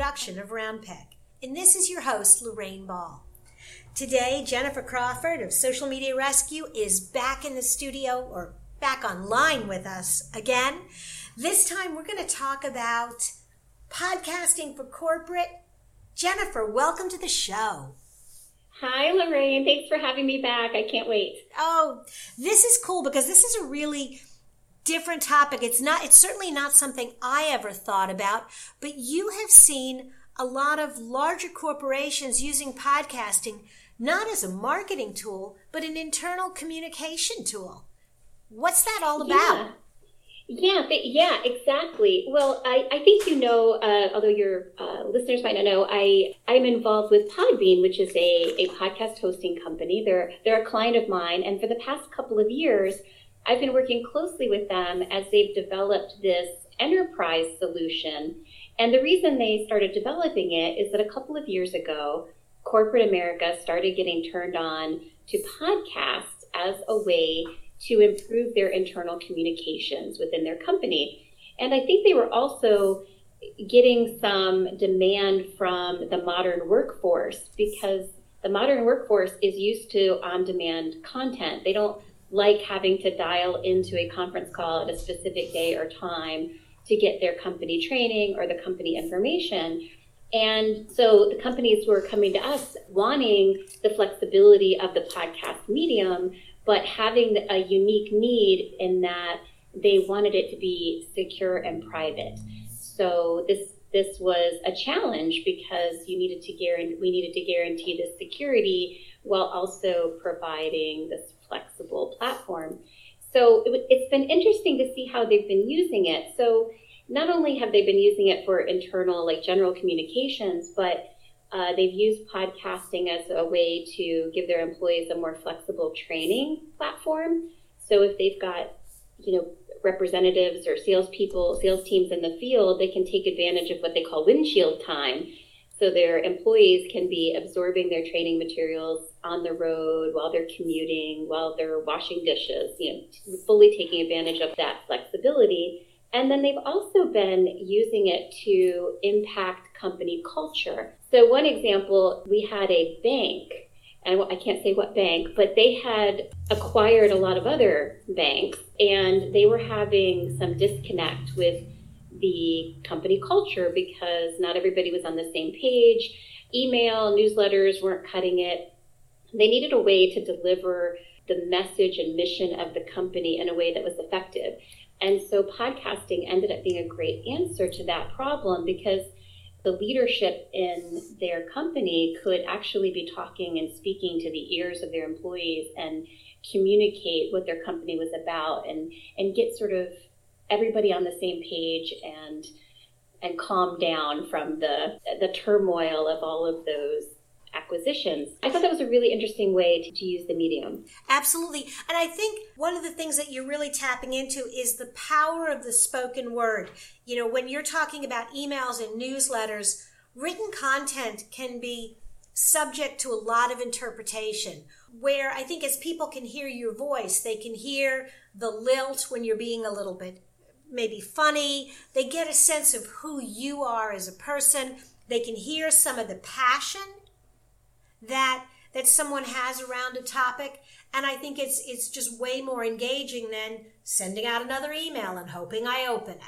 production of Round Peg, and this is your host, Lorraine Ball. Today, Jennifer Crawford of Social Media Rescue is back in the studio or back online with us again. This time, we're going to talk about podcasting for corporate. Jennifer, welcome to the show. Hi, Lorraine. Thanks for having me back. I can't wait. Oh, this is cool because this is a really different topic. It's not, it's certainly not something I ever thought about, but you have seen a lot of larger corporations using podcasting not as a marketing tool, but an internal communication tool. What's that all about? Yeah, yeah, yeah exactly. Well, I, I think you know, uh, although your uh, listeners might not know, I, I'm involved with Podbean, which is a, a podcast hosting company. They're, they're a client of mine. And for the past couple of years, I've been working closely with them as they've developed this enterprise solution. And the reason they started developing it is that a couple of years ago, corporate America started getting turned on to podcasts as a way to improve their internal communications within their company. And I think they were also getting some demand from the modern workforce because the modern workforce is used to on demand content. They don't like having to dial into a conference call at a specific day or time to get their company training or the company information. And so the companies were coming to us wanting the flexibility of the podcast medium, but having a unique need in that they wanted it to be secure and private. So this this was a challenge because you needed to guarantee we needed to guarantee the security while also providing this flexible platform. So it, it's been interesting to see how they've been using it. So not only have they been using it for internal, like general communications, but uh, they've used podcasting as a way to give their employees a more flexible training platform. So if they've got, you know, representatives or salespeople, sales teams in the field, they can take advantage of what they call windshield time so their employees can be absorbing their training materials on the road while they're commuting, while they're washing dishes, you know, fully taking advantage of that flexibility. And then they've also been using it to impact company culture. So, one example, we had a bank, and I can't say what bank, but they had acquired a lot of other banks, and they were having some disconnect with the company culture because not everybody was on the same page. Email, newsletters weren't cutting it. They needed a way to deliver the message and mission of the company in a way that was effective. And so podcasting ended up being a great answer to that problem because the leadership in their company could actually be talking and speaking to the ears of their employees and communicate what their company was about and and get sort of everybody on the same page and and calm down from the the turmoil of all of those acquisitions. I thought that was a really interesting way to, to, use the medium. Absolutely. And I think one of the things that you're really tapping into is the power of the spoken word. You know, when you're talking about emails and newsletters, written content can be subject to a lot of interpretation. Where I think as people can hear your voice, they can hear the lilt when you're being a little bit maybe funny. They get a sense of who you are as a person. They can hear some of the passion that that someone has around a topic and i think it's it's just way more engaging than sending out another email and hoping i open it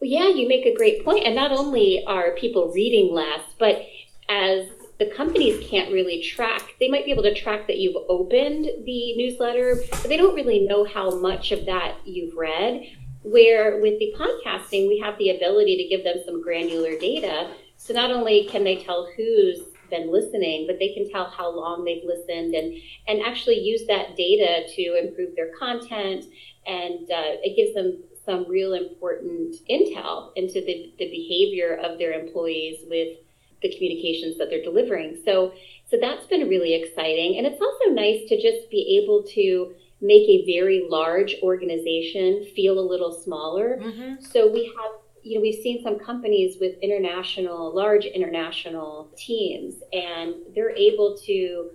well, yeah you make a great point. point and not only are people reading less but as the companies can't really track they might be able to track that you've opened the newsletter but they don't really know how much of that you've read where with the podcasting, we have the ability to give them some granular data. So not only can they tell who's been listening, but they can tell how long they've listened and, and actually use that data to improve their content. And uh, it gives them some real important intel into the, the behavior of their employees with the communications that they're delivering. So, so that's been really exciting. And it's also nice to just be able to make a very large organization feel a little smaller. Mm-hmm. So we have you know we've seen some companies with international large international teams and they're able to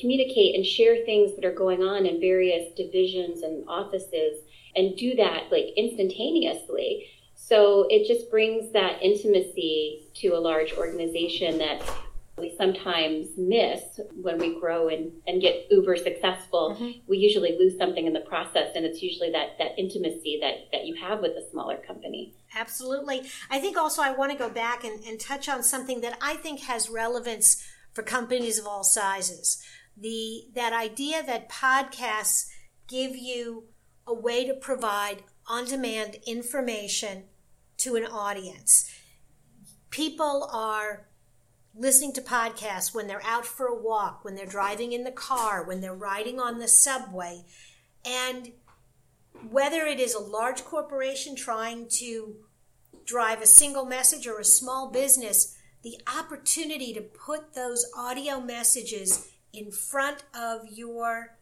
communicate and share things that are going on in various divisions and offices and do that like instantaneously So it just brings that intimacy to a large organization that we sometimes miss when we grow and, and get uber successful. Mm-hmm. We usually lose something in the process, and it's usually that, that intimacy that, that you have with a smaller company. Absolutely. I think also I want to go back and, and touch on something that I think has relevance for companies of all sizes. The that idea that podcasts give you a way to provide on-demand information to an audience. People are listening to podcasts when they're out for a walk, when they're driving in the car, when they're riding on the subway. And whether it is a large corporation trying to drive a single message or a small business, the opportunity to put those audio messages in front of your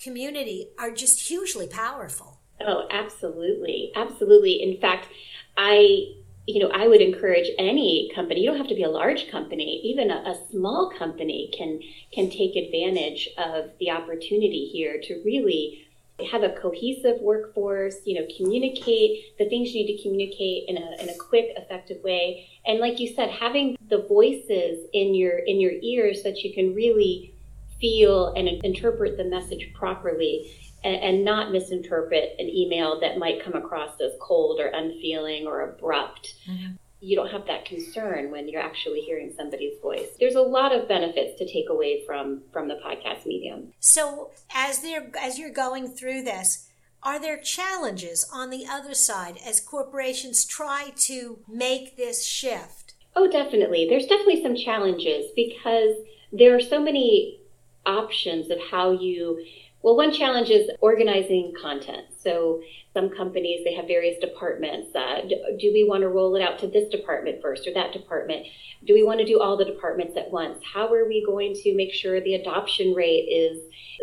community are just hugely powerful. Oh, absolutely. Absolutely. In fact, I you know, I would encourage any company. You don't have to be a large company. Even a, a, small company can can take advantage of the opportunity here to really have a cohesive workforce. You know, communicate the things you need to communicate in a in a quick, effective way. And like you said, having the voices in your in your ears that you can really feel and interpret the message properly and, and not misinterpret an email that might come across as cold or unfeeling or abrupt. Mm-hmm you don't have that concern when you're actually hearing somebody's voice. There's a lot of benefits to take away from from the podcast medium. So, as they're as you're going through this, are there challenges on the other side as corporations try to make this shift? Oh, definitely. There's definitely some challenges because there are so many options of how you well, one challenge is organizing content. So some companies, they have various departments. Uh, do, we want to roll it out to this department first or that department? Do we want to do all the departments at once? How are we going to make sure the adoption rate is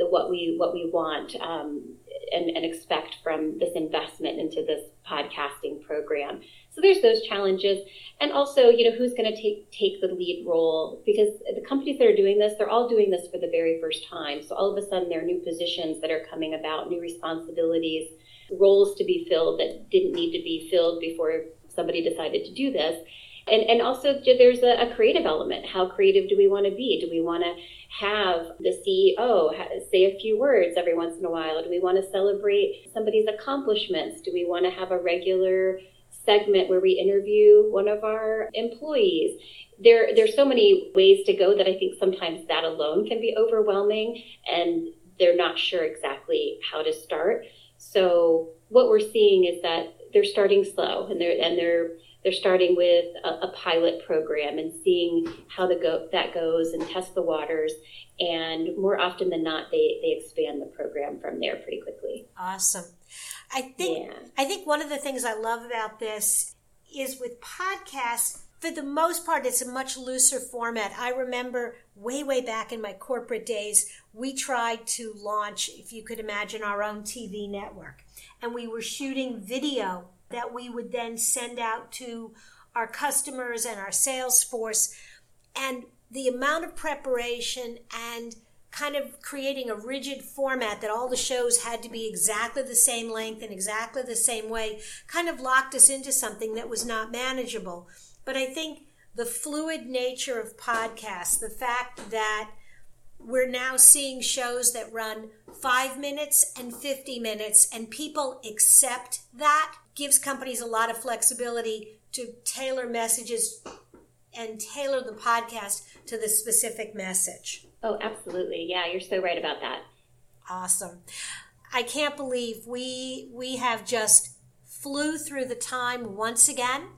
what we what we want um, and, and expect from this investment into this podcasting program? So there's those challenges. And also, you know, who's going to take take the lead role? Because the companies that are doing this, they're all doing this for the very first time. So all of a sudden, there are new positions that are coming about, new responsibilities, roles to be filled that didn't need to be filled before somebody decided to do this. And, and also there's a, a creative element. How creative do we want to be? Do we want to have the CEO say a few words every once in a while? Do we want to celebrate somebody's accomplishments? Do we want to have a regular segment where we interview one of our employees. There, there's so many ways to go that I think sometimes that alone can be overwhelming and they're not sure exactly how to start. So what we're seeing is that they're starting slow and they're and they're they're starting with a, a pilot program and seeing how the go, that goes and test the waters and more often than not they, they expand the program from there pretty quickly awesome I think yeah. I think one of the things I love about this is with podcasts for the most part it's a much looser format. I remember way way back in my corporate days we tried to launch if you could imagine our own TV network and we were shooting video that we would then send out to our customers and our sales force and the amount of preparation and kind of creating a rigid format that all the shows had to be exactly the same length and exactly the same way kind of locked us into something that was not manageable. But I think the fluid nature of podcasts, the fact that we're now seeing shows that run five minutes and 50 minutes, and people accept that gives companies a lot of flexibility to tailor messages and tailor the podcast to the specific message. Oh, absolutely. Yeah, you're so right about that. Awesome. I can't believe we we have just flew through the time once again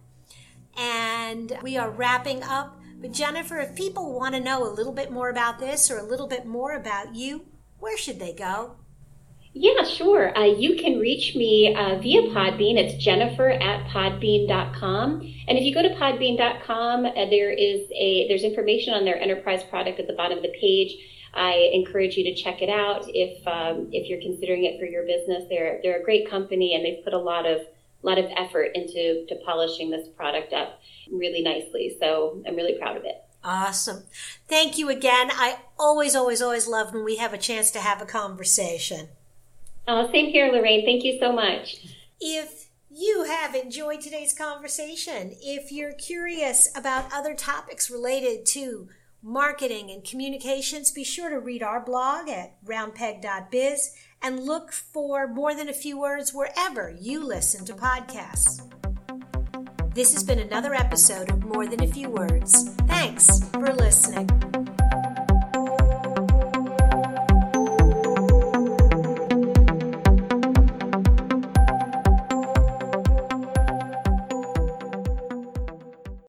and we are wrapping up. But Jennifer, if people want to know a little bit more about this or a little bit more about you, where should they go? Yeah, sure. Uh, you can reach me uh, via Podbean. It's jennifer at podbean.com. And if you go to podbean.com, uh, there is a there's information on their enterprise product at the bottom of the page. I encourage you to check it out if um, if you're considering it for your business. They're they're a great company and they've put a lot of lot of effort into to polishing this product up really nicely. So I'm really proud of it. Awesome. Thank you again. I always, always, always love when we have a chance to have a conversation. Oh, same here, Lorraine. Thank you so much. If you have enjoyed today's conversation. If you're curious about other topics related to marketing and communications, be sure to read our blog at roundpeg.biz and look for more than a few words wherever you listen to podcasts. This has been another episode of More Than a Few Words. Thanks for listening.